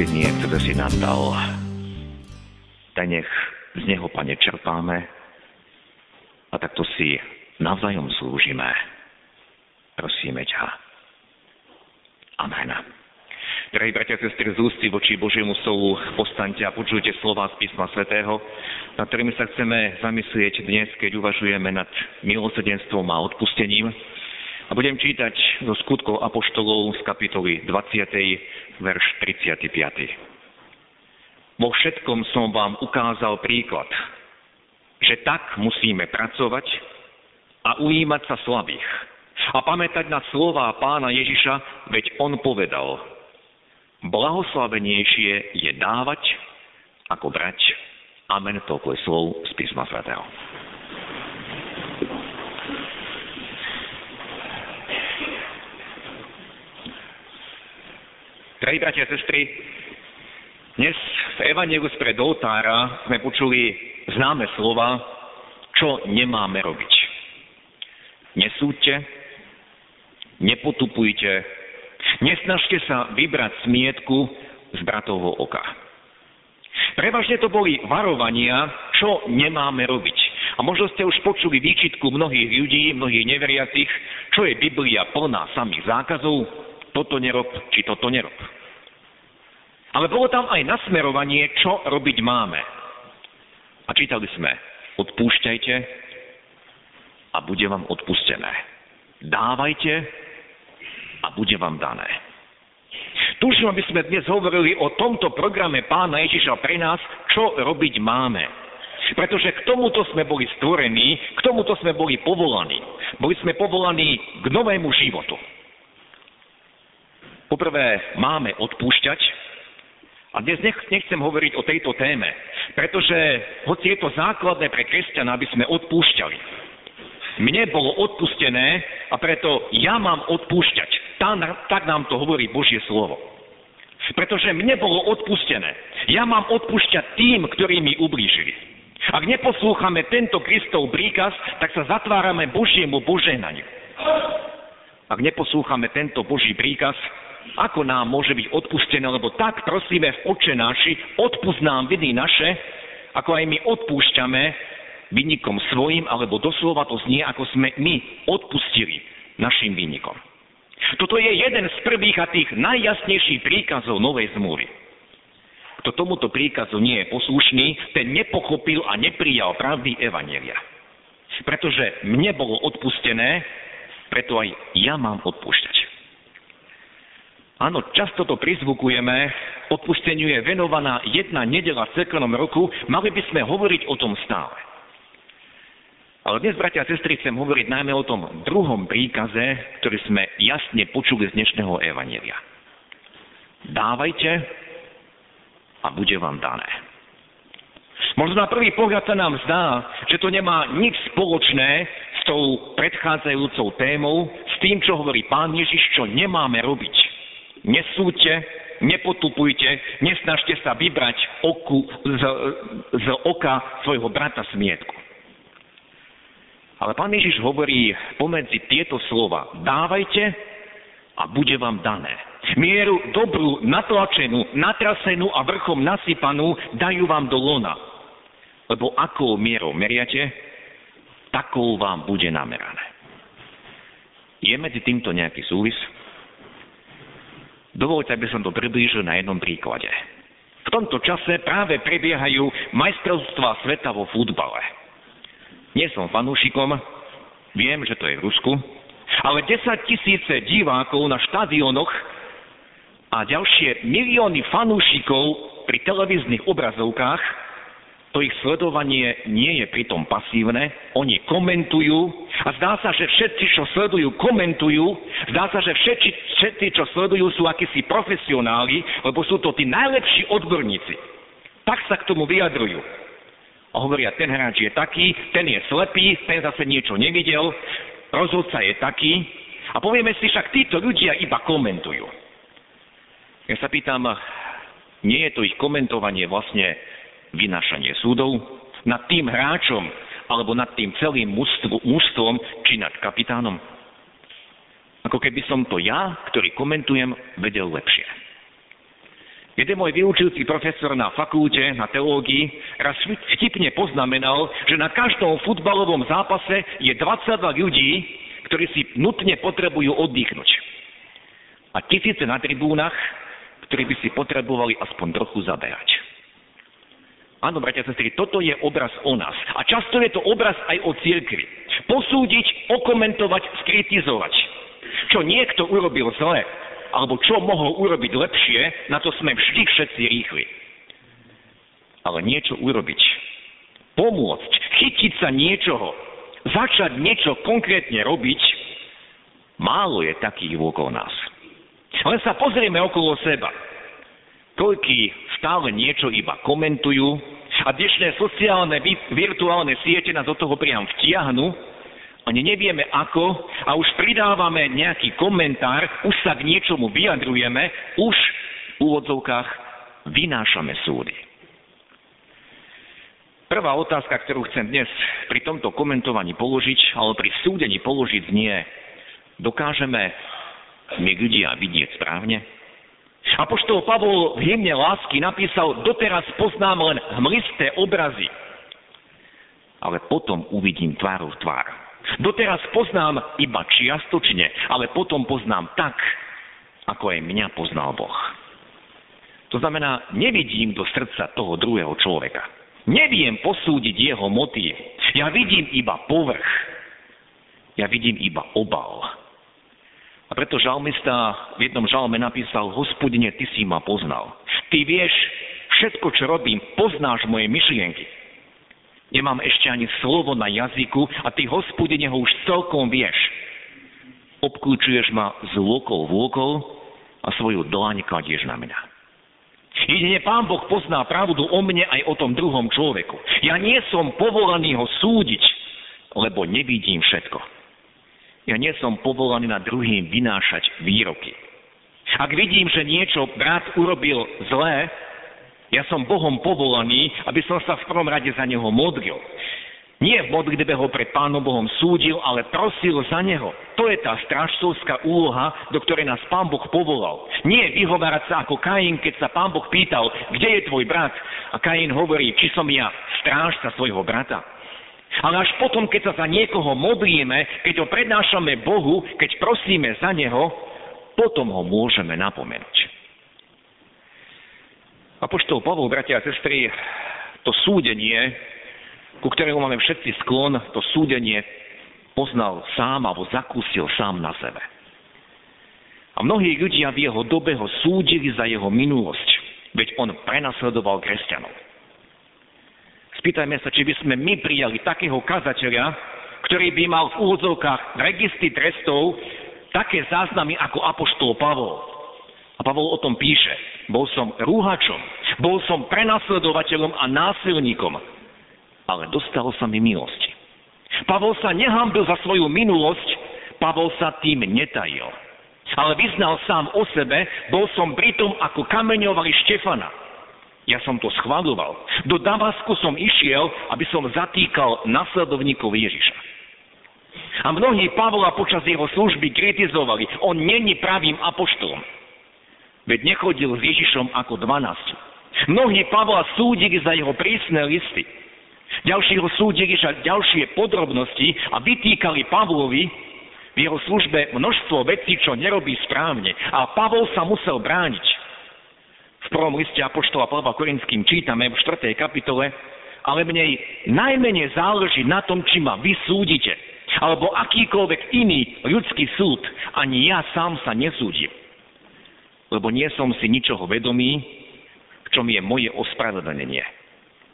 Odpustenie, ktoré si nám dal, daj nech z neho, Pane, čerpáme a takto si navzájom slúžime. Prosíme ťa. Amen. Drahí bratia a sestry, z ústy voči Božiemu slovu postaňte a počujte slova z písma svätého, nad ktorými sa chceme zamyslieť dnes, keď uvažujeme nad milosedenstvom a odpustením. A budem čítať zo skutkov Apoštolov z kapitoly 20. verš 35. Vo všetkom som vám ukázal príklad, že tak musíme pracovať a ujímať sa slabých a pamätať na slova pána Ježiša, veď on povedal, blahoslavenejšie je dávať, ako brať. Amen, toľko je slov z písma svätého. Drahí bratia a sestry, dnes v Evangeliu spred oltára sme počuli známe slova, čo nemáme robiť. Nesúďte, nepotupujte, nesnažte sa vybrať smietku z bratovho oka. Prevažne to boli varovania, čo nemáme robiť. A možno ste už počuli výčitku mnohých ľudí, mnohých neveriacich, čo je Biblia plná samých zákazov, toto nerob, či toto nerob. Ale bolo tam aj nasmerovanie, čo robiť máme. A čítali sme, odpúšťajte a bude vám odpustené. Dávajte a bude vám dané. Tuším, aby sme dnes hovorili o tomto programe Pána Ježiša pre nás, čo robiť máme. Pretože k tomuto sme boli stvorení, k tomuto sme boli povolaní. Boli sme povolaní k novému životu. Poprvé, máme odpúšťať. A dnes nechcem hovoriť o tejto téme, pretože hoci je to základné pre kresťana, aby sme odpúšťali. Mne bolo odpustené a preto ja mám odpúšťať tak nám to hovorí Božie slovo. Pretože mne bolo odpustené. Ja mám odpúšťať tým, ktorí mi ublížili. Ak neposlúchame tento Kristov príkaz, tak sa zatvárame Božiemu boženaniu. Ak neposlúchame tento Boží príkaz, ako nám môže byť odpustené, lebo tak prosíme v oče naši, odpust nám viny naše, ako aj my odpúšťame vynikom svojim, alebo doslova to znie, ako sme my odpustili našim vynikom. Toto je jeden z prvých a tých najjasnejších príkazov Novej zmluvy. Kto tomuto príkazu nie je poslušný, ten nepochopil a neprijal pravdy Evanielia. Pretože mne bolo odpustené, preto aj ja mám odpúšťať. Áno, často to prizvukujeme, odpusteniu je venovaná jedna nedela v cirkevnom roku, mali by sme hovoriť o tom stále. Ale dnes, bratia a sestry, chcem hovoriť najmä o tom druhom príkaze, ktorý sme jasne počuli z dnešného evanelia. Dávajte a bude vám dané. Možno na prvý pohľad sa nám zdá, že to nemá nič spoločné s tou predchádzajúcou témou, s tým, čo hovorí pán Ježiš, čo nemáme robiť. Nesúďte, nepotupujte, nesnažte sa vybrať oku, z, z oka svojho brata smietku. Ale pán Ježiš hovorí pomedzi tieto slova, dávajte a bude vám dané. Mieru dobrú, natlačenú, natrasenú a vrchom nasypanú dajú vám do lona. Lebo akou mierou meriate, takou vám bude namerané. Je medzi týmto nejaký súvis? Dovolte, aby som to priblížil na jednom príklade. V tomto čase práve prebiehajú majstrovstvá sveta vo futbale. Nie som fanúšikom, viem, že to je v Rusku, ale 10 tisíce divákov na štadionoch a ďalšie milióny fanúšikov pri televíznych obrazovkách to ich sledovanie nie je pritom pasívne, oni komentujú a zdá sa, že všetci, čo sledujú, komentujú, zdá sa, že všetci, všetci čo sledujú, sú akísi profesionáli, lebo sú to tí najlepší odborníci. Tak sa k tomu vyjadrujú. A hovoria, ten hráč je taký, ten je slepý, ten zase niečo nevidel, rozhodca je taký. A povieme si, však títo ľudia iba komentujú. Ja sa pýtam, nie je to ich komentovanie vlastne vynášanie súdov nad tým hráčom alebo nad tým celým mužstvom či nad kapitánom? Ako keby som to ja, ktorý komentujem, vedel lepšie. Jeden môj vyučujúci profesor na fakulte, na teológii, raz vtipne poznamenal, že na každom futbalovom zápase je 22 ľudí, ktorí si nutne potrebujú oddychnúť. A tisíce na tribúnach, ktorí by si potrebovali aspoň trochu zabehať. Áno, bratia a sestry, toto je obraz o nás. A často je to obraz aj o cirkvi. Posúdiť, okomentovať, skritizovať. Čo niekto urobil zle, alebo čo mohol urobiť lepšie, na to sme vždy všetci rýchli. Ale niečo urobiť, pomôcť, chytiť sa niečoho, začať niečo konkrétne robiť, málo je takých okolo nás. Len sa pozrieme okolo seba. Koľký stále niečo iba komentujú a dnešné sociálne virtuálne siete nás do toho priam vtiahnu, ani nevieme ako a už pridávame nejaký komentár, už sa k niečomu vyjadrujeme, už v úvodzovkách vynášame súdy. Prvá otázka, ktorú chcem dnes pri tomto komentovaní položiť, alebo pri súdení položiť znie, dokážeme my ľudia vidieť správne? Apoštol Pavol v hymne lásky napísal, doteraz poznám len hmlisté obrazy, ale potom uvidím tvár v tvár. Doteraz poznám iba čiastočne, ale potom poznám tak, ako aj mňa poznal Boh. To znamená, nevidím do srdca toho druhého človeka. Neviem posúdiť jeho motív. Ja vidím iba povrch. Ja vidím iba obal. A preto žalmista v jednom žalme napísal, hospodine, ty si ma poznal. Ty vieš všetko, čo robím, poznáš moje myšlienky. Nemám ešte ani slovo na jazyku a ty, hospodine, ho už celkom vieš. Obklúčuješ ma z lôkol v lôkol a svoju dlaň kladieš na mňa. Jedine Pán Boh pozná pravdu o mne aj o tom druhom človeku. Ja nie som povolaný ho súdiť, lebo nevidím všetko. Ja nie som povolaný na druhým vynášať výroky. Ak vidím, že niečo brat urobil zlé, ja som Bohom povolaný, aby som sa v prvom rade za neho modlil. Nie v modlitbe ho pred Pánom Bohom súdil, ale prosil za neho. To je tá strážcovská úloha, do ktorej nás Pán Boh povolal. Nie vyhovárať sa ako Kain, keď sa Pán Boh pýtal, kde je tvoj brat? A Kain hovorí, či som ja strážca svojho brata. Ale až potom, keď sa za niekoho modlíme, keď ho prednášame Bohu, keď prosíme za neho, potom ho môžeme napomenúť. A poštol Pavol, bratia a sestry, to súdenie, ku ktorému máme všetci sklon, to súdenie poznal sám alebo zakúsil sám na sebe. A mnohí ľudia v jeho dobe ho súdili za jeho minulosť, veď on prenasledoval kresťanov. Spýtajme sa, či by sme my prijali takého kazateľa, ktorý by mal v úvodzovkách v registri trestov také záznamy ako apoštol Pavol. A Pavol o tom píše. Bol som rúhačom, bol som prenasledovateľom a násilníkom, ale dostalo sa mi milosti. Pavol sa nehambil za svoju minulosť, Pavol sa tým netajil. Ale vyznal sám o sebe, bol som pritom ako kameňovali Štefana. Ja som to schvaľoval. Do Damasku som išiel, aby som zatýkal nasledovníkov Ježiša. A mnohí Pavla počas jeho služby kritizovali. On není pravým apoštolom. Veď nechodil s Ježišom ako 12. Mnohí Pavla súdili za jeho prísne listy. Ďalší ho súdili za ďalšie podrobnosti a vytýkali Pavlovi v jeho službe množstvo vecí, čo nerobí správne. A Pavol sa musel brániť. V prvom liste Apoštola Pavla Korinským čítame v 4. kapitole, ale mne najmenej záleží na tom, či ma vy súdite, alebo akýkoľvek iný ľudský súd, ani ja sám sa nesúdim. Lebo nie som si ničoho vedomý, v čom je moje ospravedlnenie.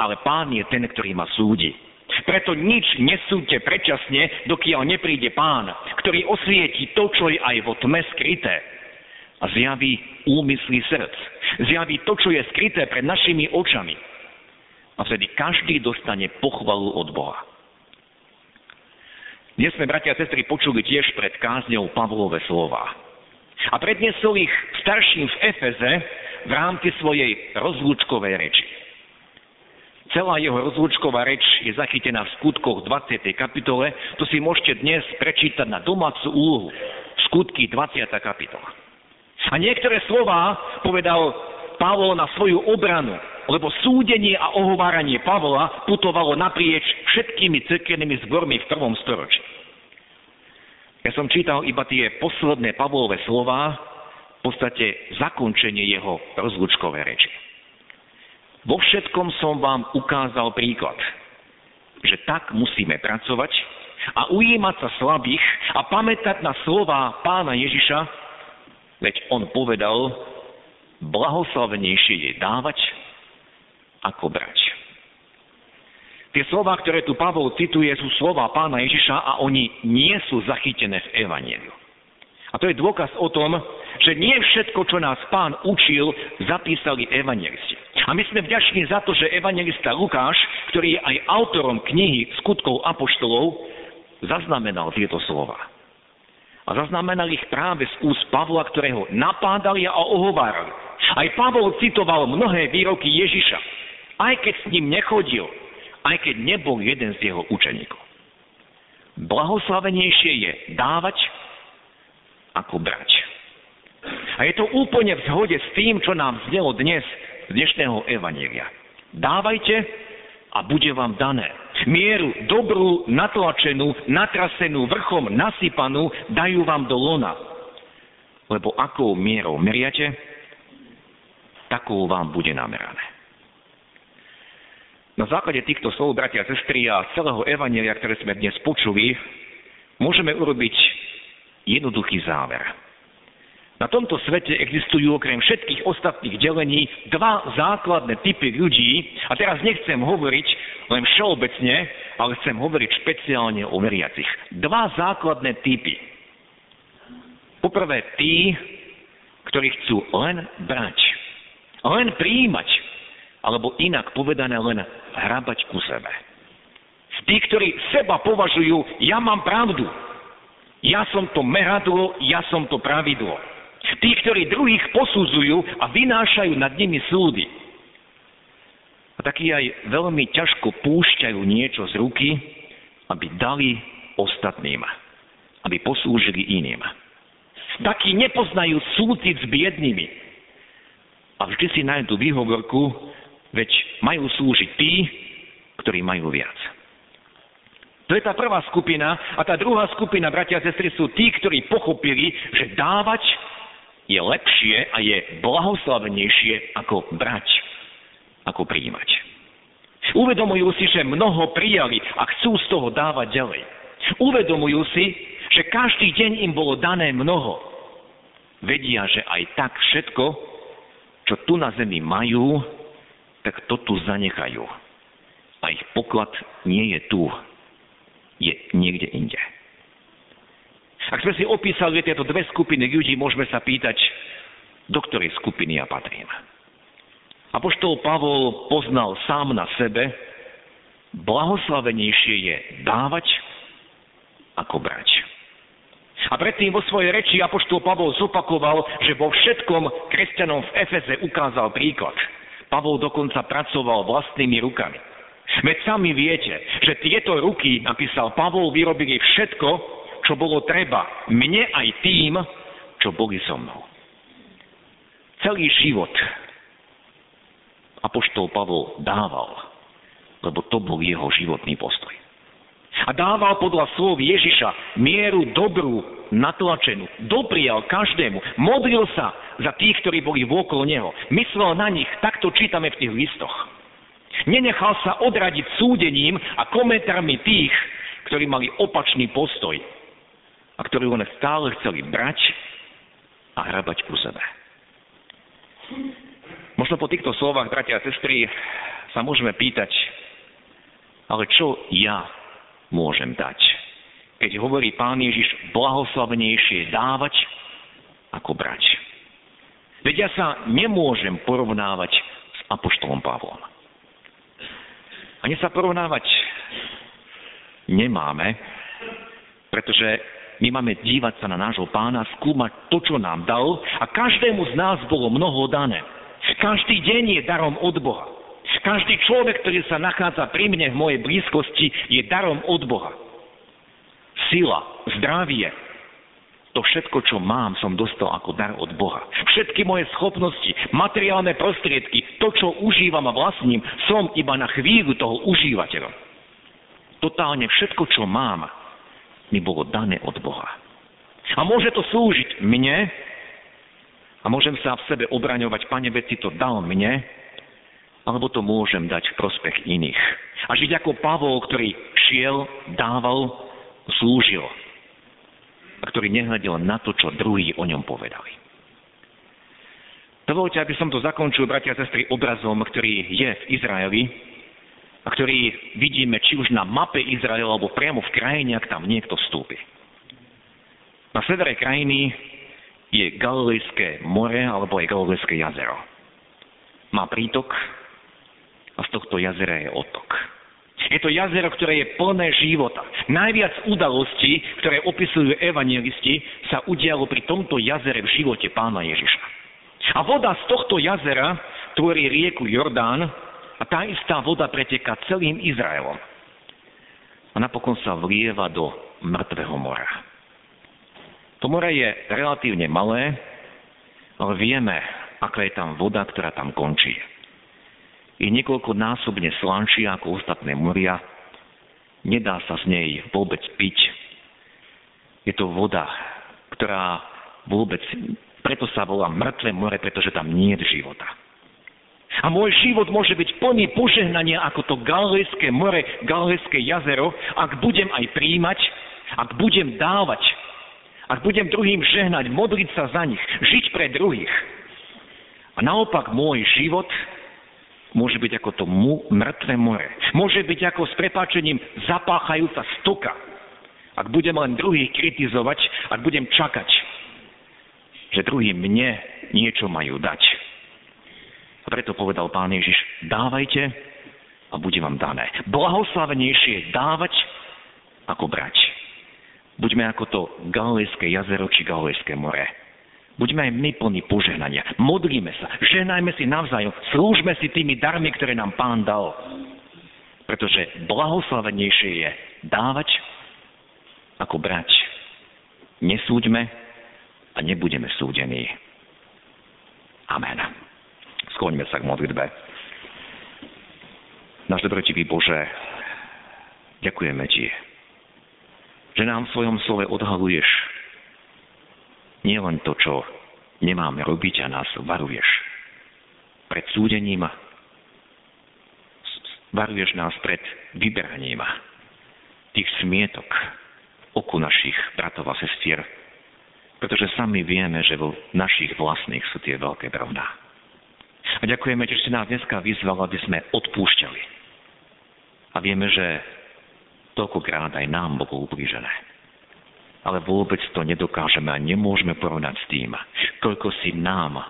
ale pán je ten, ktorý ma súdi. Preto nič nesúďte predčasne, dokiaľ nepríde pán, ktorý osvieti to, čo je aj vo tme skryté a zjaví úmysly srdc. Zjaví to, čo je skryté pred našimi očami. A vtedy každý dostane pochvalu od Boha. Dnes sme, bratia a sestry, počuli tiež pred kázňou Pavlové slova. A predniesol ich starším v Efeze v rámci svojej rozlúčkovej reči. Celá jeho rozlúčková reč je zachytená v skutkoch 20. kapitole. To si môžete dnes prečítať na domácu úlohu. Skutky 20. kapitola. A niektoré slova povedal Pavol na svoju obranu, lebo súdenie a ohováranie Pavla putovalo naprieč všetkými cirkevnými zbormi v prvom storočí. Ja som čítal iba tie posledné Pavlové slova, v podstate zakončenie jeho rozlúčkovej reči. Vo všetkom som vám ukázal príklad, že tak musíme pracovať a ujímať sa slabých a pamätať na slova pána Ježiša, veď on povedal, blahoslavenejšie je dávať, ako brať. Tie slova, ktoré tu Pavol cituje, sú slova pána Ježiša a oni nie sú zachytené v Evangeliu. A to je dôkaz o tom, že nie všetko, čo nás pán učil, zapísali evangelisti. A my sme vďační za to, že evangelista Lukáš, ktorý je aj autorom knihy Skutkov apoštolov, zaznamenal tieto slova. A zaznamenal ich práve z úst Pavla, ktorého napádali a ohovárali. Aj Pavol citoval mnohé výroky Ježiša, aj keď s ním nechodil, aj keď nebol jeden z jeho učeníkov. Blahoslavenejšie je dávať, ako brať. A je to úplne v zhode s tým, čo nám znelo dnes z dnešného evanielia. Dávajte a bude vám dané. Mieru dobrú, natlačenú, natrasenú, vrchom nasypanú dajú vám do lona. Lebo akou mierou meriate, takou vám bude namerané. Na základe týchto slov, bratia a sestry, a celého evanielia, ktoré sme dnes počuli, môžeme urobiť jednoduchý záver. Na tomto svete existujú okrem všetkých ostatných delení dva základné typy ľudí. A teraz nechcem hovoriť len všeobecne, ale chcem hovoriť špeciálne o veriacich. Dva základné typy. Poprvé tí, ktorí chcú len brať, len príjimať, alebo inak povedané len hrabať ku sebe. Tí, ktorí seba považujú, ja mám pravdu, ja som to meradlo, ja som to pravidlo. Tí, ktorí druhých posudzujú a vynášajú nad nimi súdy. A takí aj veľmi ťažko púšťajú niečo z ruky, aby dali ostatným, aby poslúžili iným. Takí nepoznajú súcit s biednými. A vždy si nájdu výhovorku, veď majú slúžiť tí, ktorí majú viac. To je tá prvá skupina. A tá druhá skupina, bratia a sestry, sú tí, ktorí pochopili, že dávať je lepšie a je blahoslavenejšie ako brať, ako príjimať. Uvedomujú si, že mnoho prijali a chcú z toho dávať ďalej. Uvedomujú si, že každý deň im bolo dané mnoho. Vedia, že aj tak všetko, čo tu na zemi majú, tak to tu zanechajú. A ich poklad nie je tu, je niekde inde. Ak sme si opísali tieto dve skupiny ľudí, môžeme sa pýtať, do ktorej skupiny ja patrím. Apoštol Pavol poznal sám na sebe, blahoslavenejšie je dávať, ako brať. A predtým vo svojej reči Apoštol Pavol zopakoval, že vo všetkom kresťanom v Efeze ukázal príklad. Pavol dokonca pracoval vlastnými rukami. Veď sami viete, že tieto ruky, napísal Pavol, vyrobili všetko, čo bolo treba mne aj tým, čo boli so mnou. Celý život Apoštol Pavol dával, lebo to bol jeho životný postoj. A dával podľa slov Ježiša mieru dobrú, natlačenú. Doprial každému. Modlil sa za tých, ktorí boli vôkolo neho. Myslel na nich. Takto čítame v tých listoch. Nenechal sa odradiť súdením a komentármi tých, ktorí mali opačný postoj a ktorí len stále chceli brať a hrabať ku sebe. Možno po týchto slovách, bratia a sestry, sa môžeme pýtať, ale čo ja môžem dať? Keď hovorí pán Ježiš, blahoslavenejšie dávať, ako brať. Veď ja sa nemôžem porovnávať s Apoštolom Pavlom. Ani sa porovnávať nemáme, pretože my máme dívať sa na nášho pána, skúmať to, čo nám dal a každému z nás bolo mnoho dané. Každý deň je darom od Boha. Každý človek, ktorý sa nachádza pri mne v mojej blízkosti, je darom od Boha. Sila, zdravie, to všetko, čo mám, som dostal ako dar od Boha. Všetky moje schopnosti, materiálne prostriedky, to, čo užívam a vlastním, som iba na chvíľu toho užívateľa. Totálne všetko, čo mám, mi bolo dané od Boha. A môže to slúžiť mne a môžem sa v sebe obraňovať, Pane, veď si to dal mne, alebo to môžem dať v prospech iných. A žiť ako Pavol, ktorý šiel, dával, slúžil a ktorý nehľadil na to, čo druhí o ňom povedali. Dovolte, aby som to zakončil, bratia a sestry, obrazom, ktorý je v Izraeli a ktorý vidíme či už na mape Izraela, alebo priamo v krajine, ak tam niekto vstúpi. Na severe krajiny je Galilejské more alebo aj Galilejské jazero. Má prítok a z tohto jazera je otok. Je to jazero, ktoré je plné života. Najviac udalostí, ktoré opisujú evangelisti, sa udialo pri tomto jazere v živote pána Ježiša. A voda z tohto jazera tvorí rieku Jordán a tá istá voda preteká celým Izraelom. A napokon sa vlieva do mŕtvého mora. To more je relatívne malé, ale vieme, aká je tam voda, ktorá tam končí je niekoľkonásobne slanšia ako ostatné moria. Nedá sa z nej vôbec piť. Je to voda, ktorá vôbec, preto sa volá mŕtve more, pretože tam nie je života. A môj život môže byť plný požehnania ako to Galilejské more, Galilejské jazero, ak budem aj príjmať, ak budem dávať, ak budem druhým žehnať, modliť sa za nich, žiť pre druhých. A naopak môj život môže byť ako to mu, mŕtve more. Môže byť ako s prepáčením zapáchajúca stoka. Ak budem len druhých kritizovať, ak budem čakať, že druhý mne niečo majú dať. Preto povedal pán Ježiš, dávajte a bude vám dané. Blahoslavenejšie je dávať, ako brať. Buďme ako to Galilejské jazero či Galilejské more Buďme aj my plní požehnania. Modlíme sa. Ženajme si navzájom. Slúžme si tými darmi, ktoré nám Pán dal. Pretože blahoslavenejšie je dávať, ako brať. Nesúďme a nebudeme súdení. Amen. Skloňme sa k modlitbe. Náš dobrotivý Bože, ďakujeme Ti, že nám v svojom slove odhaluješ nie len to, čo nemáme robiť a nás varuješ. Pred súdením varuješ nás pred vyberaním tých smietok oku našich bratov a sestier, pretože sami vieme, že vo našich vlastných sú tie veľké brovná. A ďakujeme, že si nás dneska vyzval, aby sme odpúšťali. A vieme, že toľkokrát aj nám bolo ublížené ale vôbec to nedokážeme a nemôžeme porovnať s tým, koľko si nám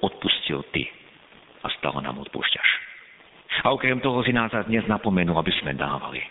odpustil ty a stále nám odpúšťaš. A okrem toho si nás dnes napomenul, aby sme dávali.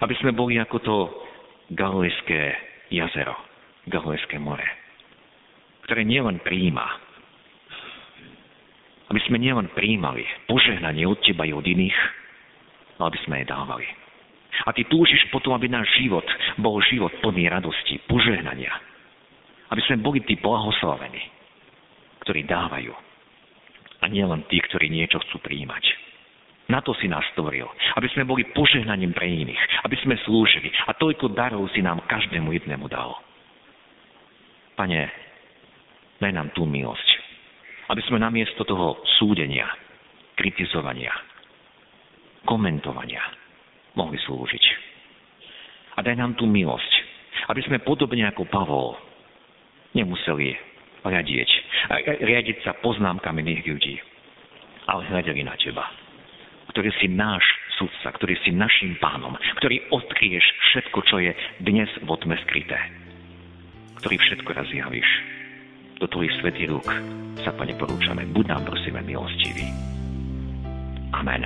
Aby sme boli ako to Galilejské jazero, Galilejské more, ktoré nielen príjima, aby sme nielen príjmali požehnanie od teba i od iných, ale aby sme je dávali. A ty túžiš potom, aby náš život bol život plný radosti, požehnania. Aby sme boli tí blahoslavení, ktorí dávajú. A nielen tí, ktorí niečo chcú príjmať. Na to si nás stvoril. Aby sme boli požehnaním pre iných. Aby sme slúžili. A toľko darov si nám každému jednému dal. Pane, daj nám tú milosť. Aby sme namiesto toho súdenia, kritizovania, komentovania, mohli slúžiť. A daj nám tú milosť, aby sme podobne ako Pavol nemuseli riadiť, riadiť sa poznámkami iných ľudí, ale hľadeli na Teba, ktorý si náš sudca, ktorý si našim pánom, ktorý odkryješ všetko, čo je dnes v otme skryté, ktorý všetko raz zjavíš. Do tvojich svetých rúk sa, Pane, porúčame. Buď nám, prosíme, milostivý. Amen.